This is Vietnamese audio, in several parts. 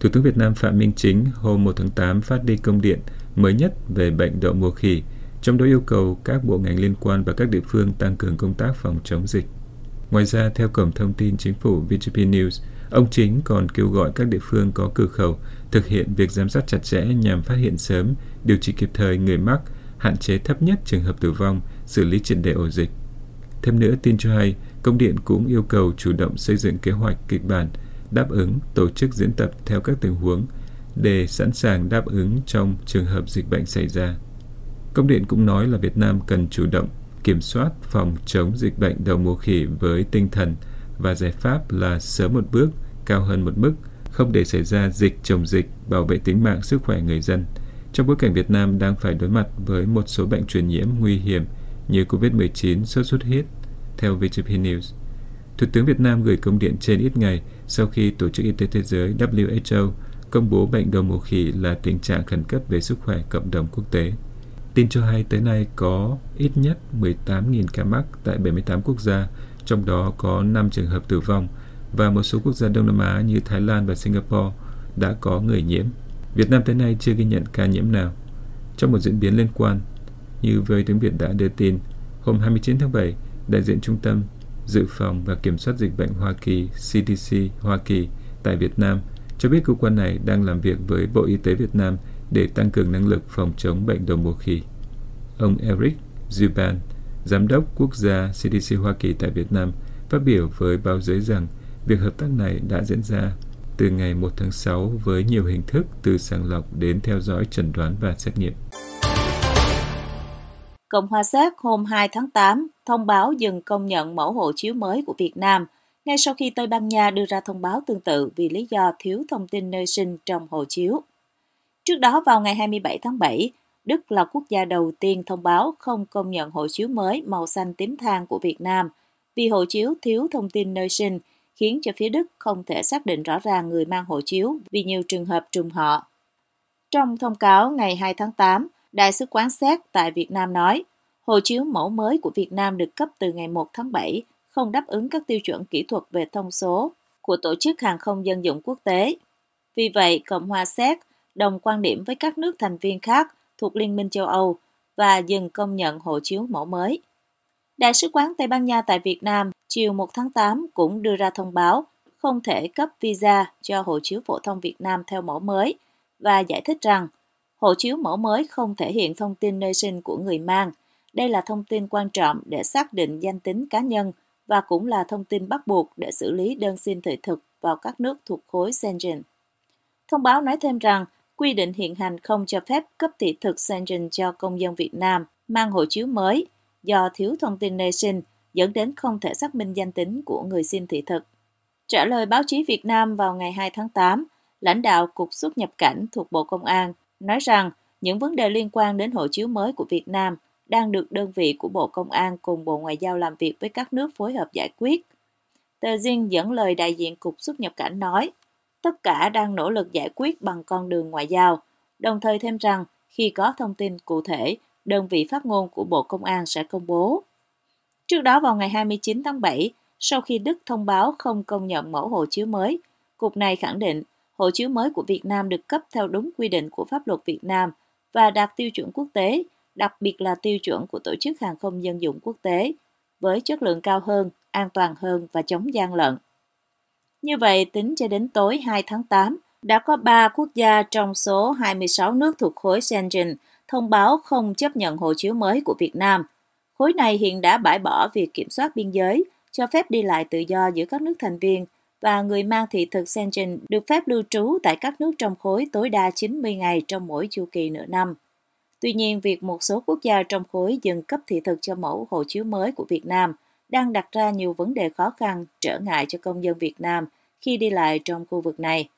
Thủ tướng Việt Nam Phạm Minh Chính hôm 1 tháng 8 phát đi công điện mới nhất về bệnh đậu mùa khỉ, trong đó yêu cầu các bộ ngành liên quan và các địa phương tăng cường công tác phòng chống dịch. Ngoài ra, theo Cổng Thông tin Chính phủ VGP News, ông Chính còn kêu gọi các địa phương có cửa khẩu thực hiện việc giám sát chặt chẽ nhằm phát hiện sớm, điều trị kịp thời người mắc, hạn chế thấp nhất trường hợp tử vong, xử lý triệt đề ổ dịch. Thêm nữa, tin cho hay, công điện cũng yêu cầu chủ động xây dựng kế hoạch kịch bản, đáp ứng, tổ chức diễn tập theo các tình huống để sẵn sàng đáp ứng trong trường hợp dịch bệnh xảy ra. Công điện cũng nói là Việt Nam cần chủ động kiểm soát phòng chống dịch bệnh đầu mùa khỉ với tinh thần và giải pháp là sớm một bước, cao hơn một mức, không để xảy ra dịch chồng dịch, bảo vệ tính mạng sức khỏe người dân. Trong bối cảnh Việt Nam đang phải đối mặt với một số bệnh truyền nhiễm nguy hiểm như COVID-19, sốt xuất huyết, theo VGP News. Thủ tướng Việt Nam gửi công điện trên ít ngày sau khi Tổ chức Y tế Thế giới WHO công bố bệnh đầu mùa khỉ là tình trạng khẩn cấp về sức khỏe cộng đồng quốc tế. Tin cho hay tới nay có ít nhất 18.000 ca mắc tại 78 quốc gia, trong đó có 5 trường hợp tử vong và một số quốc gia Đông Nam Á như Thái Lan và Singapore đã có người nhiễm. Việt Nam tới nay chưa ghi nhận ca nhiễm nào. Trong một diễn biến liên quan, như với tiếng Việt đã đưa tin, hôm 29 tháng 7, đại diện Trung tâm Dự phòng và Kiểm soát Dịch bệnh Hoa Kỳ CDC Hoa Kỳ tại Việt Nam cho biết cơ quan này đang làm việc với Bộ Y tế Việt Nam để tăng cường năng lực phòng chống bệnh đầu mùa khỉ. Ông Eric Zuban, Giám đốc quốc gia CDC Hoa Kỳ tại Việt Nam, phát biểu với báo giới rằng việc hợp tác này đã diễn ra từ ngày 1 tháng 6 với nhiều hình thức từ sàng lọc đến theo dõi chẩn đoán và xét nghiệm. Cộng hòa Séc hôm 2 tháng 8 thông báo dừng công nhận mẫu hộ chiếu mới của Việt Nam, ngay sau khi Tây Ban Nha đưa ra thông báo tương tự vì lý do thiếu thông tin nơi sinh trong hộ chiếu. Trước đó vào ngày 27 tháng 7, Đức là quốc gia đầu tiên thông báo không công nhận hộ chiếu mới màu xanh tím than của Việt Nam vì hộ chiếu thiếu thông tin nơi sinh khiến cho phía Đức không thể xác định rõ ràng người mang hộ chiếu vì nhiều trường hợp trùng họ. Trong thông cáo ngày 2 tháng 8, Đại sứ quán Séc tại Việt Nam nói, hộ chiếu mẫu mới của Việt Nam được cấp từ ngày 1 tháng 7 không đáp ứng các tiêu chuẩn kỹ thuật về thông số của Tổ chức Hàng không Dân dụng Quốc tế. Vì vậy, Cộng hòa Séc đồng quan điểm với các nước thành viên khác thuộc Liên minh châu Âu và dừng công nhận hộ chiếu mẫu mới. Đại sứ quán Tây Ban Nha tại Việt Nam chiều 1 tháng 8 cũng đưa ra thông báo không thể cấp visa cho hộ chiếu phổ thông Việt Nam theo mẫu mới và giải thích rằng hộ chiếu mẫu mới không thể hiện thông tin nơi sinh của người mang. Đây là thông tin quan trọng để xác định danh tính cá nhân và cũng là thông tin bắt buộc để xử lý đơn xin thị thực vào các nước thuộc khối Schengen. Thông báo nói thêm rằng quy định hiện hành không cho phép cấp thị thực Schengen cho công dân Việt Nam mang hộ chiếu mới do thiếu thông tin nơi sinh dẫn đến không thể xác minh danh tính của người xin thị thực. Trả lời báo chí Việt Nam vào ngày 2 tháng 8, lãnh đạo Cục xuất nhập cảnh thuộc Bộ Công an nói rằng những vấn đề liên quan đến hộ chiếu mới của Việt Nam đang được đơn vị của Bộ Công an cùng Bộ Ngoại giao làm việc với các nước phối hợp giải quyết. Tờ Dinh dẫn lời đại diện Cục xuất nhập cảnh nói, tất cả đang nỗ lực giải quyết bằng con đường ngoại giao, đồng thời thêm rằng khi có thông tin cụ thể, đơn vị phát ngôn của Bộ Công an sẽ công bố. Trước đó vào ngày 29 tháng 7, sau khi Đức thông báo không công nhận mẫu hộ chiếu mới, Cục này khẳng định hộ chiếu mới của Việt Nam được cấp theo đúng quy định của pháp luật Việt Nam và đạt tiêu chuẩn quốc tế, đặc biệt là tiêu chuẩn của Tổ chức Hàng không Dân dụng Quốc tế, với chất lượng cao hơn, an toàn hơn và chống gian lận. Như vậy, tính cho đến tối 2 tháng 8, đã có 3 quốc gia trong số 26 nước thuộc khối Schengen thông báo không chấp nhận hộ chiếu mới của Việt Nam. Khối này hiện đã bãi bỏ việc kiểm soát biên giới, cho phép đi lại tự do giữa các nước thành viên và người mang thị thực Schengen được phép lưu trú tại các nước trong khối tối đa 90 ngày trong mỗi chu kỳ nửa năm. Tuy nhiên, việc một số quốc gia trong khối dừng cấp thị thực cho mẫu hộ chiếu mới của Việt Nam đang đặt ra nhiều vấn đề khó khăn, trở ngại cho công dân Việt Nam khi đi lại trong khu vực này.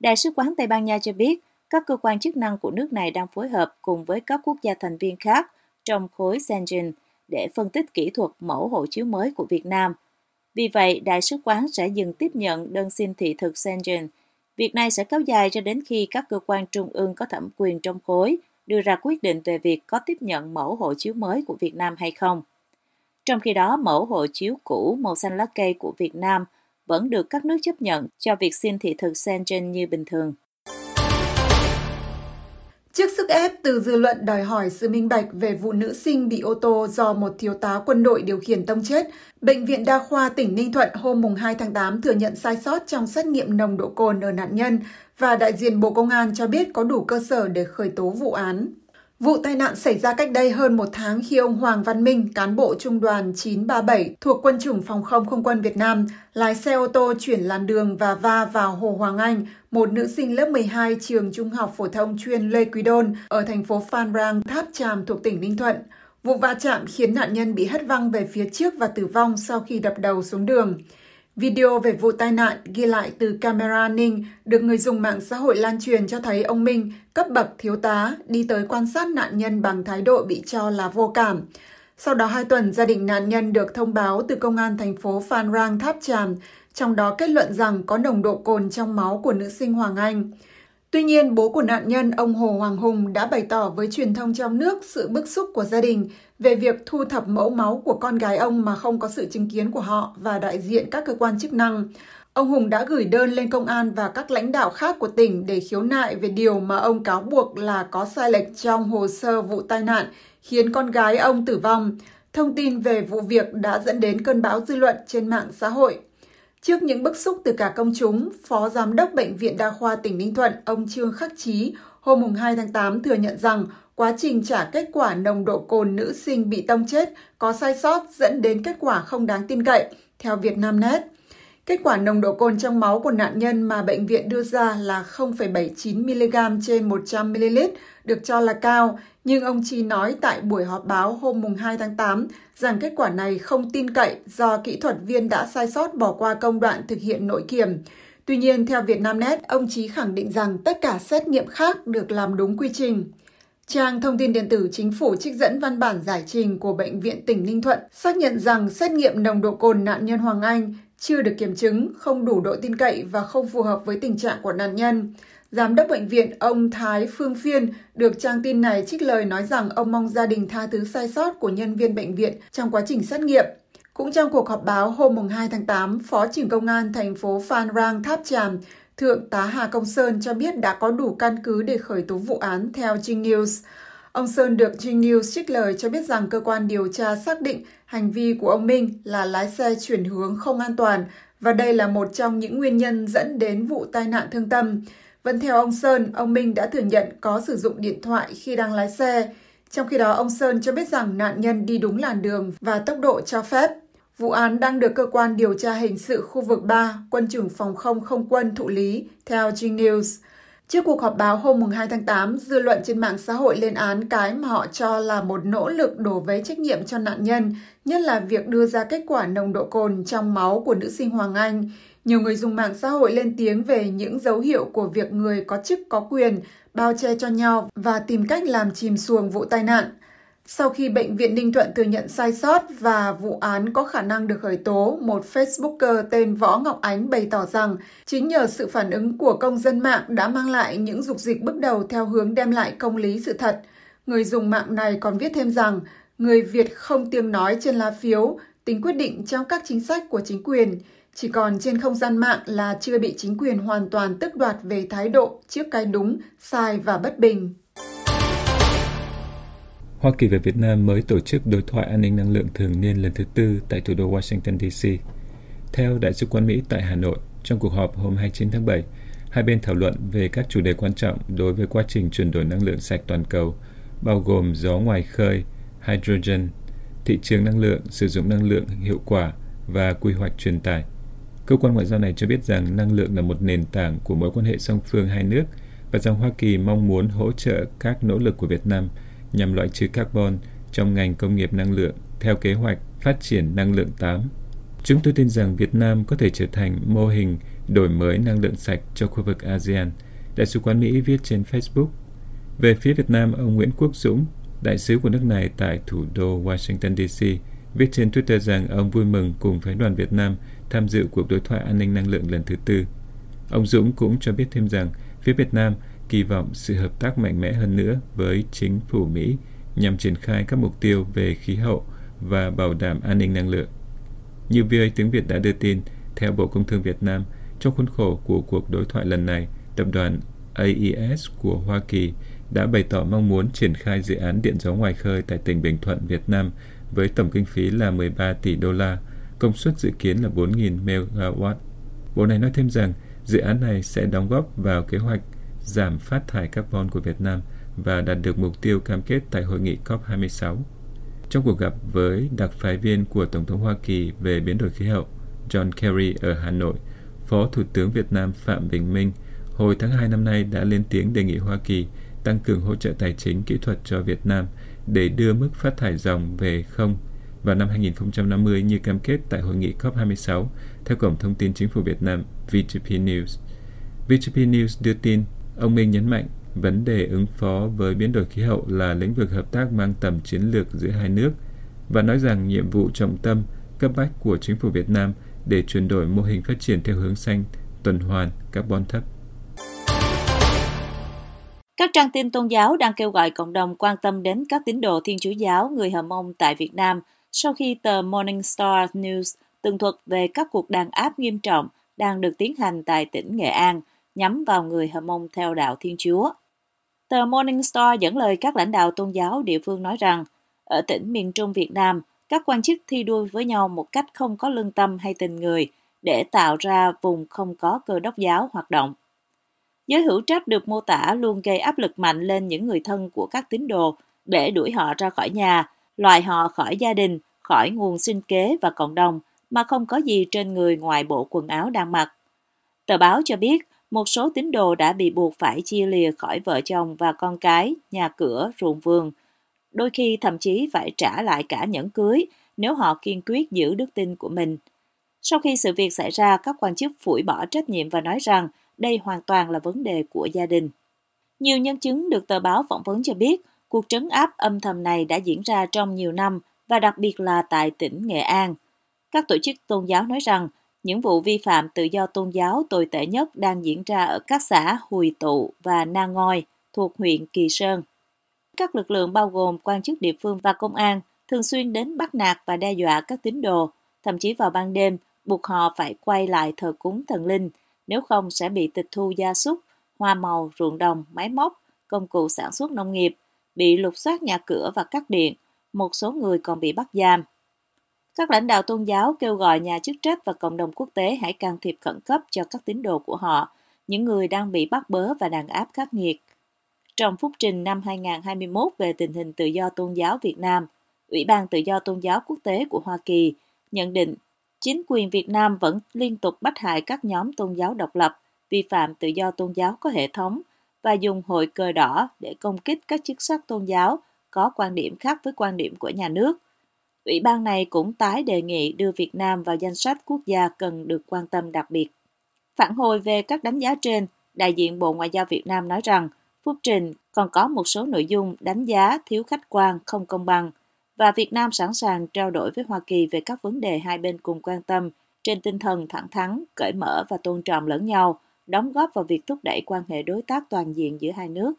Đại sứ quán Tây Ban Nha cho biết, các cơ quan chức năng của nước này đang phối hợp cùng với các quốc gia thành viên khác trong khối Schengen để phân tích kỹ thuật mẫu hộ chiếu mới của Việt Nam. Vì vậy, Đại sứ quán sẽ dừng tiếp nhận đơn xin thị thực Schengen. Việc này sẽ kéo dài cho đến khi các cơ quan trung ương có thẩm quyền trong khối đưa ra quyết định về việc có tiếp nhận mẫu hộ chiếu mới của Việt Nam hay không. Trong khi đó, mẫu hộ chiếu cũ màu xanh lá cây của Việt Nam vẫn được các nước chấp nhận cho việc xin thị thực Schengen như bình thường. Trước sức ép từ dư luận đòi hỏi sự minh bạch về vụ nữ sinh bị ô tô do một thiếu tá quân đội điều khiển tông chết, Bệnh viện Đa khoa tỉnh Ninh Thuận hôm 2 tháng 8 thừa nhận sai sót trong xét nghiệm nồng độ cồn ở nạn nhân và đại diện Bộ Công an cho biết có đủ cơ sở để khởi tố vụ án. Vụ tai nạn xảy ra cách đây hơn một tháng khi ông Hoàng Văn Minh, cán bộ trung đoàn 937 thuộc quân chủng phòng không không quân Việt Nam, lái xe ô tô chuyển làn đường và va vào Hồ Hoàng Anh, một nữ sinh lớp 12 trường trung học phổ thông chuyên Lê Quý Đôn ở thành phố Phan Rang, Tháp Tràm thuộc tỉnh Ninh Thuận. Vụ va chạm khiến nạn nhân bị hất văng về phía trước và tử vong sau khi đập đầu xuống đường. Video về vụ tai nạn ghi lại từ camera ninh được người dùng mạng xã hội lan truyền cho thấy ông Minh, cấp bậc thiếu tá, đi tới quan sát nạn nhân bằng thái độ bị cho là vô cảm. Sau đó hai tuần, gia đình nạn nhân được thông báo từ công an thành phố Phan Rang Tháp Tràm, trong đó kết luận rằng có nồng độ cồn trong máu của nữ sinh Hoàng Anh. Tuy nhiên, bố của nạn nhân, ông Hồ Hoàng Hùng đã bày tỏ với truyền thông trong nước sự bức xúc của gia đình về việc thu thập mẫu máu của con gái ông mà không có sự chứng kiến của họ và đại diện các cơ quan chức năng. Ông Hùng đã gửi đơn lên công an và các lãnh đạo khác của tỉnh để khiếu nại về điều mà ông cáo buộc là có sai lệch trong hồ sơ vụ tai nạn khiến con gái ông tử vong. Thông tin về vụ việc đã dẫn đến cơn bão dư luận trên mạng xã hội. Trước những bức xúc từ cả công chúng, Phó Giám đốc Bệnh viện Đa khoa tỉnh Ninh Thuận, ông Trương Khắc trí hôm 2 tháng 8 thừa nhận rằng quá trình trả kết quả nồng độ cồn nữ sinh bị tông chết có sai sót dẫn đến kết quả không đáng tin cậy, theo Vietnamnet. Kết quả nồng độ cồn trong máu của nạn nhân mà bệnh viện đưa ra là 0,79mg trên 100ml, được cho là cao, nhưng ông Chi nói tại buổi họp báo hôm 2 tháng 8 rằng kết quả này không tin cậy do kỹ thuật viên đã sai sót bỏ qua công đoạn thực hiện nội kiểm. Tuy nhiên, theo Vietnamnet, ông Chí khẳng định rằng tất cả xét nghiệm khác được làm đúng quy trình. Trang thông tin điện tử chính phủ trích dẫn văn bản giải trình của Bệnh viện tỉnh Ninh Thuận xác nhận rằng xét nghiệm nồng độ cồn nạn nhân Hoàng Anh chưa được kiểm chứng, không đủ độ tin cậy và không phù hợp với tình trạng của nạn nhân. Giám đốc bệnh viện ông Thái Phương Phiên được trang tin này trích lời nói rằng ông mong gia đình tha thứ sai sót của nhân viên bệnh viện trong quá trình xét nghiệm. Cũng trong cuộc họp báo hôm 2 tháng 8, Phó trưởng công an thành phố Phan Rang Tháp Tràm, Thượng tá Hà Công Sơn cho biết đã có đủ căn cứ để khởi tố vụ án theo Trinh News. Ông Sơn được Trinh News trích lời cho biết rằng cơ quan điều tra xác định hành vi của ông Minh là lái xe chuyển hướng không an toàn và đây là một trong những nguyên nhân dẫn đến vụ tai nạn thương tâm. Vẫn theo ông Sơn, ông Minh đã thừa nhận có sử dụng điện thoại khi đang lái xe. Trong khi đó, ông Sơn cho biết rằng nạn nhân đi đúng làn đường và tốc độ cho phép. Vụ án đang được cơ quan điều tra hình sự khu vực 3, quân chủng phòng không không quân thụ lý, theo G News. Trước cuộc họp báo hôm 2 tháng 8, dư luận trên mạng xã hội lên án cái mà họ cho là một nỗ lực đổ vấy trách nhiệm cho nạn nhân, nhất là việc đưa ra kết quả nồng độ cồn trong máu của nữ sinh Hoàng Anh. Nhiều người dùng mạng xã hội lên tiếng về những dấu hiệu của việc người có chức có quyền bao che cho nhau và tìm cách làm chìm xuồng vụ tai nạn. Sau khi Bệnh viện Ninh Thuận thừa nhận sai sót và vụ án có khả năng được khởi tố, một Facebooker tên Võ Ngọc Ánh bày tỏ rằng chính nhờ sự phản ứng của công dân mạng đã mang lại những dục dịch bước đầu theo hướng đem lại công lý sự thật. Người dùng mạng này còn viết thêm rằng người Việt không tiếng nói trên lá phiếu, tính quyết định trong các chính sách của chính quyền. Chỉ còn trên không gian mạng là chưa bị chính quyền hoàn toàn tước đoạt về thái độ trước cái đúng, sai và bất bình. Hoa Kỳ và Việt Nam mới tổ chức đối thoại an ninh năng lượng thường niên lần thứ tư tại thủ đô Washington, D.C. Theo Đại sứ quán Mỹ tại Hà Nội, trong cuộc họp hôm 29 tháng 7, hai bên thảo luận về các chủ đề quan trọng đối với quá trình chuyển đổi năng lượng sạch toàn cầu, bao gồm gió ngoài khơi, hydrogen, thị trường năng lượng, sử dụng năng lượng hiệu quả và quy hoạch truyền tải. Cơ quan ngoại giao này cho biết rằng năng lượng là một nền tảng của mối quan hệ song phương hai nước và rằng Hoa Kỳ mong muốn hỗ trợ các nỗ lực của Việt Nam – nhằm loại trừ carbon trong ngành công nghiệp năng lượng theo kế hoạch phát triển năng lượng 8. Chúng tôi tin rằng Việt Nam có thể trở thành mô hình đổi mới năng lượng sạch cho khu vực ASEAN, Đại sứ quán Mỹ viết trên Facebook. Về phía Việt Nam, ông Nguyễn Quốc Dũng, đại sứ của nước này tại thủ đô Washington DC, viết trên Twitter rằng ông vui mừng cùng phái đoàn Việt Nam tham dự cuộc đối thoại an ninh năng lượng lần thứ tư. Ông Dũng cũng cho biết thêm rằng phía Việt Nam kỳ vọng sự hợp tác mạnh mẽ hơn nữa với chính phủ Mỹ nhằm triển khai các mục tiêu về khí hậu và bảo đảm an ninh năng lượng. Như VOA tiếng Việt đã đưa tin, Theo Bộ Công Thương Việt Nam, trong khuôn khổ của cuộc đối thoại lần này, tập đoàn AES của Hoa Kỳ đã bày tỏ mong muốn triển khai dự án điện gió ngoài khơi tại tỉnh Bình Thuận, Việt Nam với tổng kinh phí là 13 tỷ đô la, công suất dự kiến là 4.000 MW. Bộ này nói thêm rằng dự án này sẽ đóng góp vào kế hoạch giảm phát thải carbon của Việt Nam và đạt được mục tiêu cam kết tại hội nghị COP26. Trong cuộc gặp với đặc phái viên của Tổng thống Hoa Kỳ về biến đổi khí hậu, John Kerry ở Hà Nội, Phó Thủ tướng Việt Nam Phạm Bình Minh hồi tháng 2 năm nay đã lên tiếng đề nghị Hoa Kỳ tăng cường hỗ trợ tài chính kỹ thuật cho Việt Nam để đưa mức phát thải dòng về không vào năm 2050 như cam kết tại hội nghị COP26, theo Cổng Thông tin Chính phủ Việt Nam VGP News. VGP News đưa tin, ông Minh nhấn mạnh vấn đề ứng phó với biến đổi khí hậu là lĩnh vực hợp tác mang tầm chiến lược giữa hai nước và nói rằng nhiệm vụ trọng tâm cấp bách của chính phủ Việt Nam để chuyển đổi mô hình phát triển theo hướng xanh, tuần hoàn, carbon thấp. Các trang tin tôn giáo đang kêu gọi cộng đồng quan tâm đến các tín đồ Thiên Chúa giáo người Hờ Mông tại Việt Nam sau khi tờ Morning Star News tường thuật về các cuộc đàn áp nghiêm trọng đang được tiến hành tại tỉnh Nghệ An nhắm vào người Hờ Mông theo đạo Thiên Chúa. Tờ Morning Star dẫn lời các lãnh đạo tôn giáo địa phương nói rằng, ở tỉnh miền Trung Việt Nam, các quan chức thi đua với nhau một cách không có lương tâm hay tình người để tạo ra vùng không có cơ đốc giáo hoạt động. Giới hữu trách được mô tả luôn gây áp lực mạnh lên những người thân của các tín đồ để đuổi họ ra khỏi nhà, loại họ khỏi gia đình, khỏi nguồn sinh kế và cộng đồng mà không có gì trên người ngoài bộ quần áo đang mặc. Tờ báo cho biết một số tín đồ đã bị buộc phải chia lìa khỏi vợ chồng và con cái, nhà cửa, ruộng vườn. Đôi khi thậm chí phải trả lại cả nhẫn cưới nếu họ kiên quyết giữ đức tin của mình. Sau khi sự việc xảy ra, các quan chức phủi bỏ trách nhiệm và nói rằng đây hoàn toàn là vấn đề của gia đình. Nhiều nhân chứng được tờ báo phỏng vấn cho biết cuộc trấn áp âm thầm này đã diễn ra trong nhiều năm và đặc biệt là tại tỉnh Nghệ An. Các tổ chức tôn giáo nói rằng những vụ vi phạm tự do tôn giáo tồi tệ nhất đang diễn ra ở các xã Hùi Tụ và Na Ngoi thuộc huyện Kỳ Sơn. Các lực lượng bao gồm quan chức địa phương và công an thường xuyên đến bắt nạt và đe dọa các tín đồ, thậm chí vào ban đêm buộc họ phải quay lại thờ cúng thần linh, nếu không sẽ bị tịch thu gia súc, hoa màu, ruộng đồng, máy móc, công cụ sản xuất nông nghiệp, bị lục soát nhà cửa và cắt điện, một số người còn bị bắt giam. Các lãnh đạo tôn giáo kêu gọi nhà chức trách và cộng đồng quốc tế hãy can thiệp khẩn cấp cho các tín đồ của họ, những người đang bị bắt bớ và đàn áp khắc nghiệt. Trong phúc trình năm 2021 về tình hình tự do tôn giáo Việt Nam, Ủy ban Tự do Tôn giáo Quốc tế của Hoa Kỳ nhận định chính quyền Việt Nam vẫn liên tục bắt hại các nhóm tôn giáo độc lập, vi phạm tự do tôn giáo có hệ thống và dùng hội cờ đỏ để công kích các chức sắc tôn giáo có quan điểm khác với quan điểm của nhà nước. Ủy ban này cũng tái đề nghị đưa Việt Nam vào danh sách quốc gia cần được quan tâm đặc biệt. Phản hồi về các đánh giá trên, đại diện Bộ Ngoại giao Việt Nam nói rằng phúc trình còn có một số nội dung đánh giá thiếu khách quan, không công bằng và Việt Nam sẵn sàng trao đổi với Hoa Kỳ về các vấn đề hai bên cùng quan tâm trên tinh thần thẳng thắn, cởi mở và tôn trọng lẫn nhau, đóng góp vào việc thúc đẩy quan hệ đối tác toàn diện giữa hai nước.